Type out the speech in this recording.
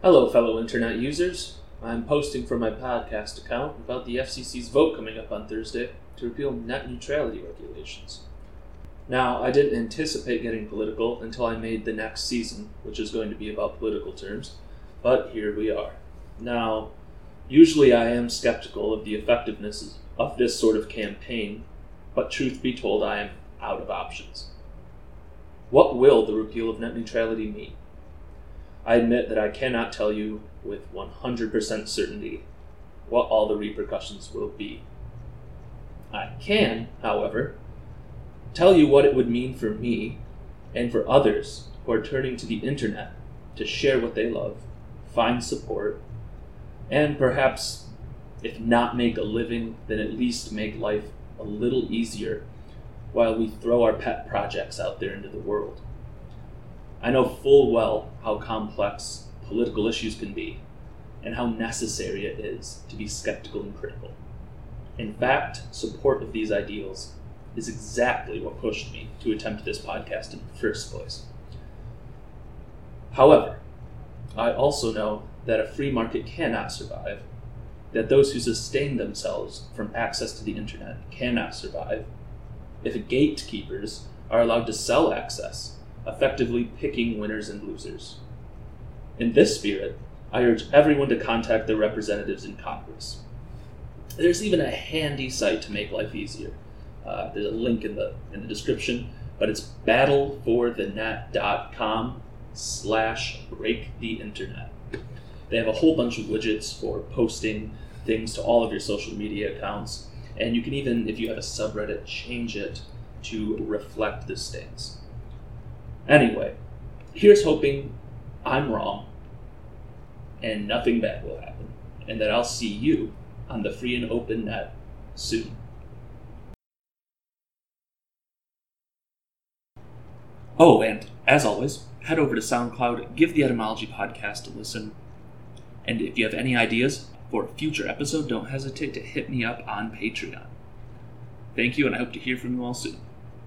Hello, fellow internet users. I'm posting from my podcast account about the FCC's vote coming up on Thursday to repeal net neutrality regulations. Now, I didn't anticipate getting political until I made the next season, which is going to be about political terms, but here we are. Now, usually I am skeptical of the effectiveness of this sort of campaign, but truth be told, I am out of options. What will the repeal of net neutrality mean? I admit that I cannot tell you with 100% certainty what all the repercussions will be. I can, however, tell you what it would mean for me and for others who are turning to the internet to share what they love, find support, and perhaps, if not make a living, then at least make life a little easier while we throw our pet projects out there into the world. I know full well how complex political issues can be and how necessary it is to be skeptical and critical. In fact, support of these ideals is exactly what pushed me to attempt this podcast in the first place. However, I also know that a free market cannot survive, that those who sustain themselves from access to the internet cannot survive, if gatekeepers are allowed to sell access, effectively picking winners and losers. In this spirit, I urge everyone to contact their representatives in Congress. There's even a handy site to make life easier. Uh, there's a link in the in the description, but it's battleforthenet.com slash break the internet. They have a whole bunch of widgets for posting things to all of your social media accounts, and you can even, if you have a subreddit, change it to reflect the stance. Anyway, here's hoping I'm wrong and nothing bad will happen, and that I'll see you on the free and open net soon. Oh, and as always, head over to SoundCloud, give the Etymology Podcast a listen. And if you have any ideas for a future episode, don't hesitate to hit me up on Patreon. Thank you, and I hope to hear from you all soon.